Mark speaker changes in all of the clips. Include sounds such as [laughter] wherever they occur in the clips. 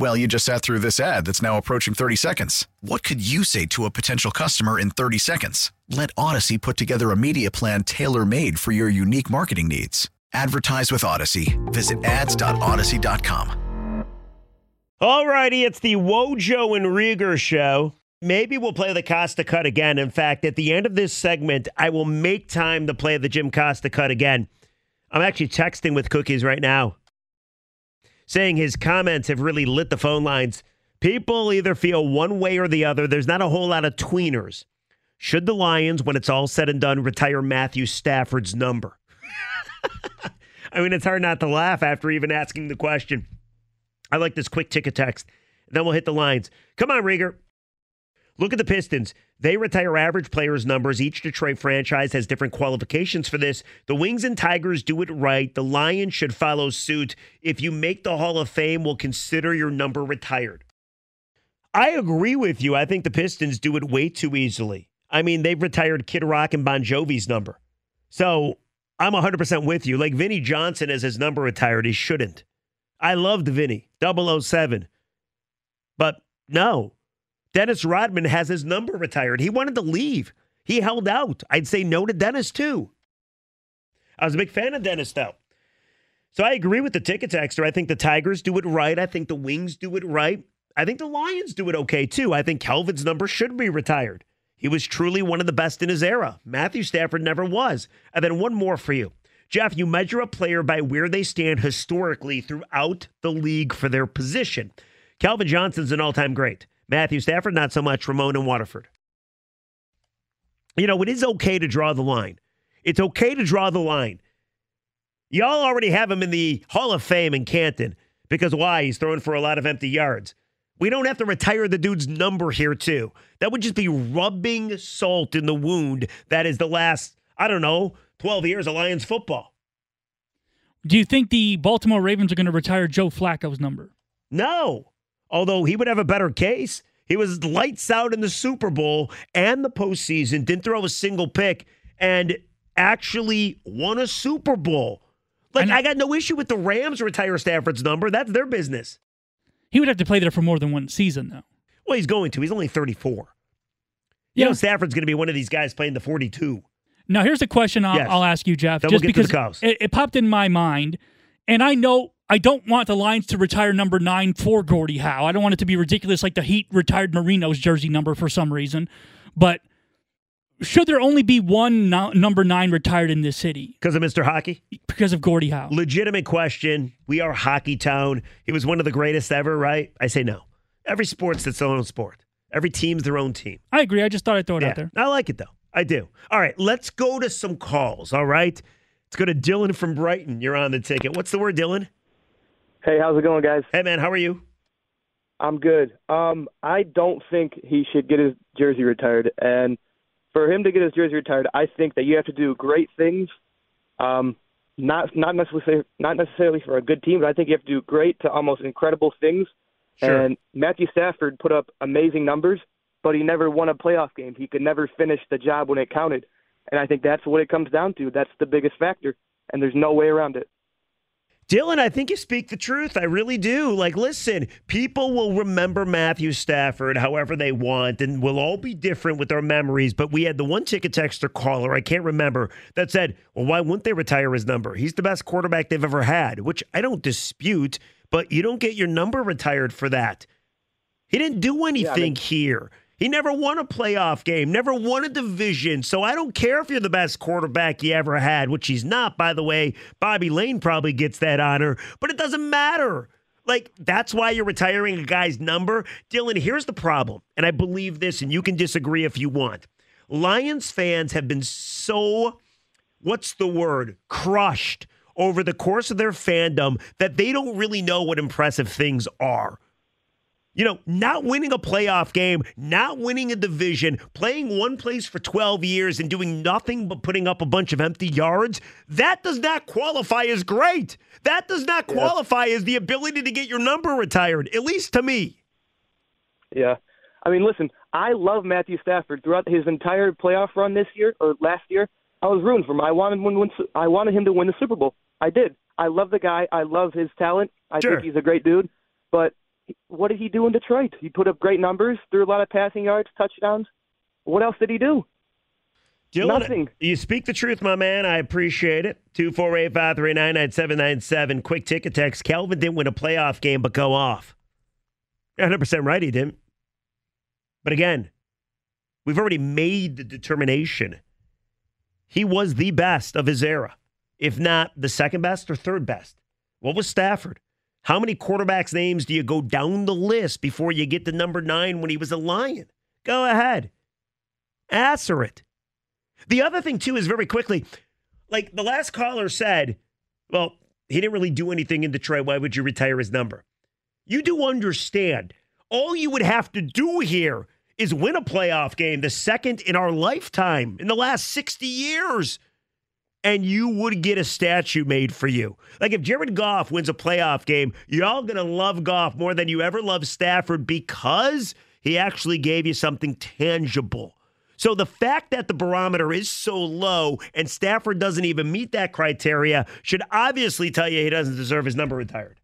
Speaker 1: Well, you just sat through this ad that's now approaching 30 seconds. What could you say to a potential customer in 30 seconds? Let Audacy put together a media plan tailor made for your unique marketing needs. Advertise with Audacy. Visit ads.audacy.com.
Speaker 2: All righty, it's the Wojo and Riger show. Maybe we'll play the Costa cut again. In fact, at the end of this segment, I will make time to play the Jim Costa cut again. I'm actually texting with cookies right now saying his comments have really lit the phone lines. People either feel one way or the other. There's not a whole lot of tweeners. Should the Lions, when it's all said and done, retire Matthew Stafford's number? [laughs] I mean, it's hard not to laugh after even asking the question. I like this quick ticket text. Then we'll hit the lines. Come on, Riger. Look at the Pistons. They retire average players' numbers. Each Detroit franchise has different qualifications for this. The Wings and Tigers do it right. The Lions should follow suit. If you make the Hall of Fame, we'll consider your number retired. I agree with you. I think the Pistons do it way too easily. I mean, they've retired Kid Rock and Bon Jovi's number. So I'm 100% with you. Like Vinnie Johnson has his number retired. He shouldn't. I loved Vinny, 007. But no, Dennis Rodman has his number retired. He wanted to leave. He held out. I'd say no to Dennis too. I was a big fan of Dennis though. So I agree with the ticket texter. I think the Tigers do it right. I think the Wings do it right. I think the Lions do it okay too. I think Calvin's number should be retired. He was truly one of the best in his era. Matthew Stafford never was. And then one more for you. Jeff, you measure a player by where they stand historically throughout the league for their position. Calvin Johnson's an all time great. Matthew Stafford, not so much. Ramon and Waterford. You know, it is okay to draw the line. It's okay to draw the line. Y'all already have him in the Hall of Fame in Canton because why? He's throwing for a lot of empty yards. We don't have to retire the dude's number here, too. That would just be rubbing salt in the wound that is the last, I don't know, 12 years of Lions football.
Speaker 3: Do you think the Baltimore Ravens are going to retire Joe Flacco's number?
Speaker 2: No although he would have a better case. He was lights out in the Super Bowl and the postseason, didn't throw a single pick, and actually won a Super Bowl. Like, I, I got no issue with the Rams retire Stafford's number. That's their business.
Speaker 3: He would have to play there for more than one season, though.
Speaker 2: Well, he's going to. He's only 34. You yeah. know, Stafford's going to be one of these guys playing the 42.
Speaker 3: Now, here's a question I'll, yes. I'll ask you, Jeff. Then just we'll because it, it popped in my mind, and I know I don't want the Lions to retire number nine for Gordie Howe. I don't want it to be ridiculous like the Heat retired Marino's jersey number for some reason. But should there only be one no- number nine retired in this city?
Speaker 2: Because of Mr. Hockey?
Speaker 3: Because of Gordie Howe.
Speaker 2: Legitimate question. We are hockey town. He was one of the greatest ever, right? I say no. Every sport's its own sport. Every team's their own team.
Speaker 3: I agree. I just thought I'd throw it
Speaker 2: yeah.
Speaker 3: out there.
Speaker 2: I like it though. I do. All right, let's go to some calls. All right. Let's go to Dylan from Brighton. You're on the ticket. What's the word, Dylan?
Speaker 4: Hey, how's it going, guys?
Speaker 2: Hey, man, how are you?
Speaker 4: I'm good. Um, I don't think he should get his jersey retired, and for him to get his jersey retired, I think that you have to do great things. Um, not not necessarily not necessarily for a good team, but I think you have to do great to almost incredible things. Sure. And Matthew Stafford put up amazing numbers, but he never won a playoff game. He could never finish the job when it counted. And I think that's what it comes down to. That's the biggest factor, and there's no way around it.
Speaker 2: Dylan, I think you speak the truth. I really do. Like, listen, people will remember Matthew Stafford however they want, and we'll all be different with our memories. But we had the one ticket texter caller, I can't remember, that said, well, why wouldn't they retire his number? He's the best quarterback they've ever had, which I don't dispute, but you don't get your number retired for that. He didn't do anything yeah, I mean- here. He never won a playoff game, never won a division. So I don't care if you're the best quarterback he ever had, which he's not, by the way. Bobby Layne probably gets that honor, but it doesn't matter. Like, that's why you're retiring a guy's number. Dylan, here's the problem, and I believe this, and you can disagree if you want. Lions fans have been so, what's the word, crushed over the course of their fandom that they don't really know what impressive things are. You know, not winning a playoff game, not winning a division, playing one place for 12 years and doing nothing but putting up a bunch of empty yards, that does not qualify as great. That does not qualify as the ability to get your number retired, at least to me.
Speaker 4: Yeah. I mean, listen, I love Matthew Stafford throughout his entire playoff run this year or last year. I was rooting for him. I wanted win, win, I wanted him to win the Super Bowl. I did. I love the guy. I love his talent. I sure. think he's a great dude. But what did he do in Detroit? He put up great numbers, threw a lot of passing yards, touchdowns. What else did he do?
Speaker 2: Dylan,
Speaker 4: Nothing.
Speaker 2: You speak the truth, my man. I appreciate it. 248 539 9797. Quick ticket text. Calvin didn't win a playoff game, but go off. 100% right, he didn't. But again, we've already made the determination. He was the best of his era, if not the second best or third best. What was Stafford? How many quarterbacks' names do you go down the list before you get to number nine when he was a Lion? Go ahead. Answer it. The other thing, too, is very quickly, like the last caller said, well, he didn't really do anything in Detroit. Why would you retire his number? You do understand. All you would have to do here is win a playoff game, the second in our lifetime in the last 60 years and you would get a statue made for you. Like if Jared Goff wins a playoff game, you're all going to love Goff more than you ever loved Stafford because he actually gave you something tangible. So the fact that the barometer is so low and Stafford doesn't even meet that criteria should obviously tell you he doesn't deserve his number retired.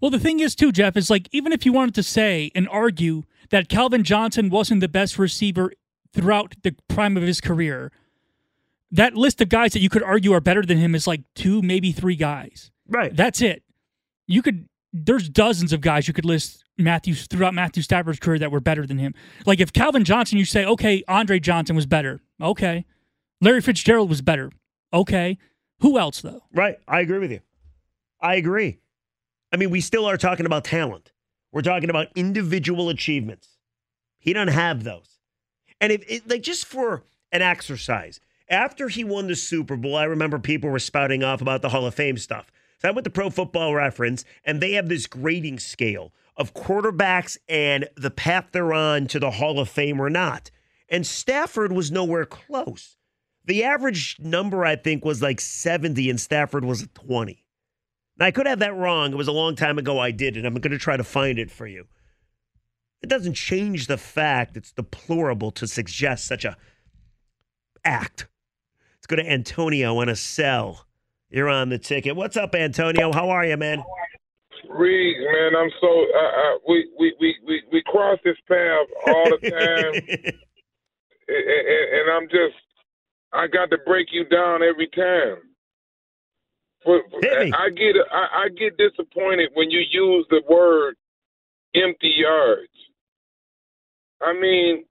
Speaker 3: Well, the thing is, too, Jeff, is like even if you wanted to say and argue that Calvin Johnson wasn't the best receiver throughout the prime of his career, that list of guys that you could argue are better than him is like two, maybe three guys.
Speaker 2: Right.
Speaker 3: That's it. You could. There's dozens of guys you could list Matthews throughout Matthew Stafford's career that were better than him. Like if Calvin Johnson, you say, okay, Andre Johnson was better. Okay. Larry Fitzgerald was better. Okay. Who else though?
Speaker 2: Right. I agree with you. I agree. I mean, we still are talking about talent. We're talking about individual achievements. He doesn't have those. And if it, like just for an exercise, after he won the Super Bowl, I remember people were spouting off about the Hall of Fame stuff. So I went to Pro Football Reference, and they have this grading scale of quarterbacks and the path they're on to the Hall of Fame or not. And Stafford was nowhere close. The average number, I think, was like 70, and Stafford was 20. Now, I could have that wrong. It was a long time ago I did it. I'm going to try to find it for you. It doesn't change the fact it's deplorable to suggest such a act go to Antonio on a cell. You're on the ticket. What's up, Antonio? How are you, man?
Speaker 5: Reed, man, I'm so uh, uh, we, we we we we cross this path all the time, [laughs] and, and, and, I'm just I got to break you down every time. For, I get I, I get disappointed when you use the word empty yards. I mean,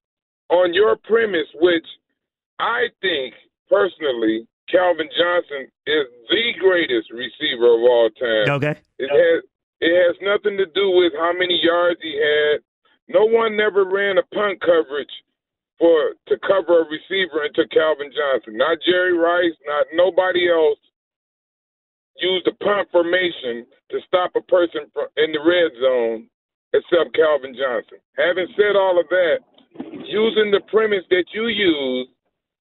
Speaker 5: on your premise, which I think personally, Calvin Johnson is the greatest receiver of all time.
Speaker 2: Okay.
Speaker 5: It has it has nothing to do with how many yards he had. No one never ran a punt coverage for to cover a receiver until Calvin Johnson. Not Jerry Rice, not nobody else used a punt formation to stop a person in the red zone except Calvin Johnson. Having said all of that, using the premise that you use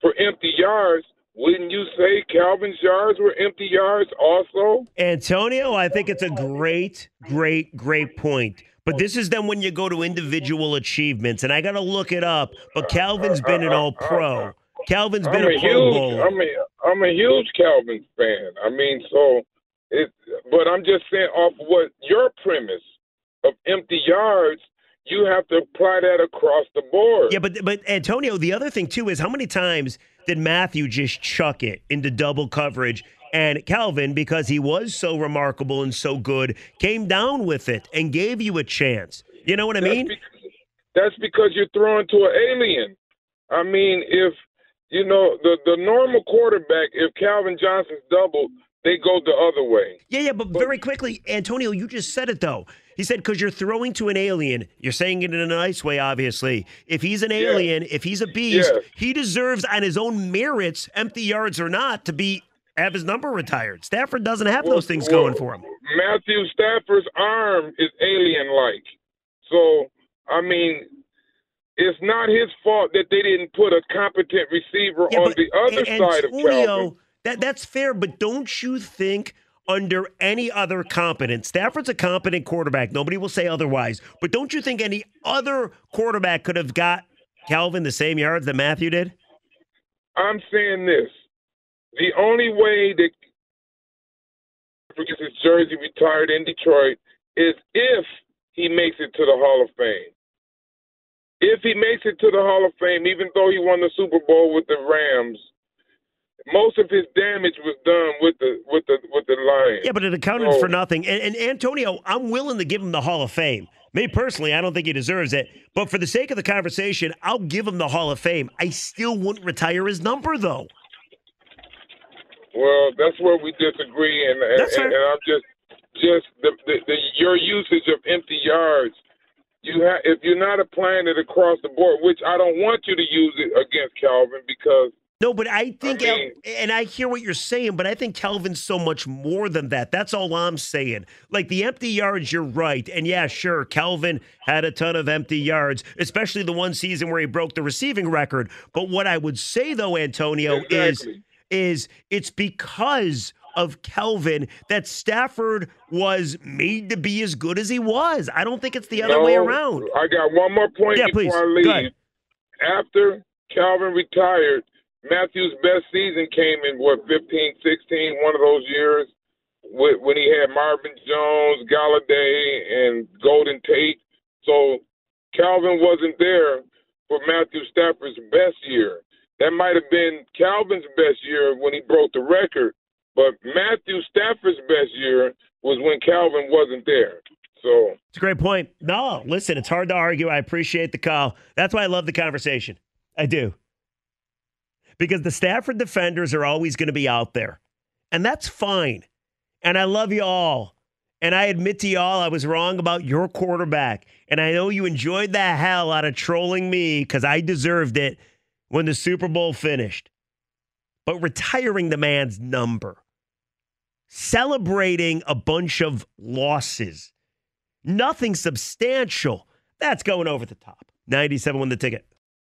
Speaker 5: for empty yards, wouldn't you say Calvin's yards were empty yards also?
Speaker 2: Antonio, I think it's a great, great, great point. But this is then when you go to individual achievements, and I got to look it up. But Calvin's been an All Pro. Calvin's been I'm a, a Pro Bowler.
Speaker 5: I'm a, I'm a huge Calvin fan. I mean, so it. But I'm just saying off what your premise of empty yards you have to apply that across the board.
Speaker 2: Yeah, but but Antonio, the other thing too is how many times did Matthew just chuck it into double coverage? And Calvin, because he was so remarkable and so good, came down with it and gave you a chance. You know what I mean?
Speaker 5: That's because, that's because you're throwing to an alien. I mean, if you know the the normal quarterback, if Calvin Johnson's doubled, they go the other way.
Speaker 2: Yeah, yeah, but, but very quickly, Antonio, you just said it though. He said because you're throwing to an alien. You're saying it in a nice way, obviously. If he's an alien, if he's a beast, he deserves on his own merits, empty yards or not, to be have his number retired. Stafford doesn't have well, those things well, going for him.
Speaker 5: Matthew Stafford's arm is alien-like, so I mean, it's not his fault that they didn't put a competent receiver yeah, on the other side Antonio, of Calvin.
Speaker 2: That that's fair, but don't you think under any other competent Stafford's a competent quarterback. Nobody will say otherwise. But don't you think any other quarterback could have got Calvin the same yards that Matthew did?
Speaker 5: I'm saying this. The only way that gets his jersey retired in Detroit is if he makes it to the Hall of Fame. If he makes it to the Hall of Fame, even though he won the Super Bowl with the Rams, most of his damage was done with the with the with the Lions.
Speaker 2: Yeah, but it accounted so, for nothing. And, and Antonio, I'm willing to give him the Hall of Fame. Me personally, I don't think he deserves it. But for the sake of the conversation, I'll give him the Hall of Fame. I still wouldn't retire his number, though.
Speaker 5: Well, that's where we disagree, and and, and, and I'm just just the, the, the your usage of empty yards. You have if you're not applying it across the board, which I don't want you to use it against Calvin because
Speaker 2: no, but I think, I mean, and I hear what you're saying, but I think Calvin's so much more than that. That's all I'm saying. Like the empty yards, you're right. And yeah, sure, Calvin had a ton of empty yards, especially the one season where he broke the receiving record. But what I would say, though, Antonio, exactly. is is it's because of Calvin that Stafford was made to be as good as he was. I don't think it's the other no, way around.
Speaker 5: I got one more point yeah, before please. I leave. After Calvin retired, Matthew's best season came in what 15, 16, one of those years when he had Marvin Jones, Golladay, and Golden Tate. So Calvin wasn't there for Matthew Stafford's best year. That might have been Calvin's best year when he broke the record, but Matthew Stafford's best year was when Calvin wasn't there. So
Speaker 2: it's a great point. No, listen, it's hard to argue. I appreciate the call. That's why I love the conversation. I do because the Stafford defenders are always going to be out there. And that's fine. And I love you all. And I admit to y'all I was wrong about your quarterback. And I know you enjoyed the hell out of trolling me because I deserved it when the Super Bowl finished. But retiring the man's number, celebrating a bunch of losses, nothing substantial, that's going over the top. 97 won the ticket.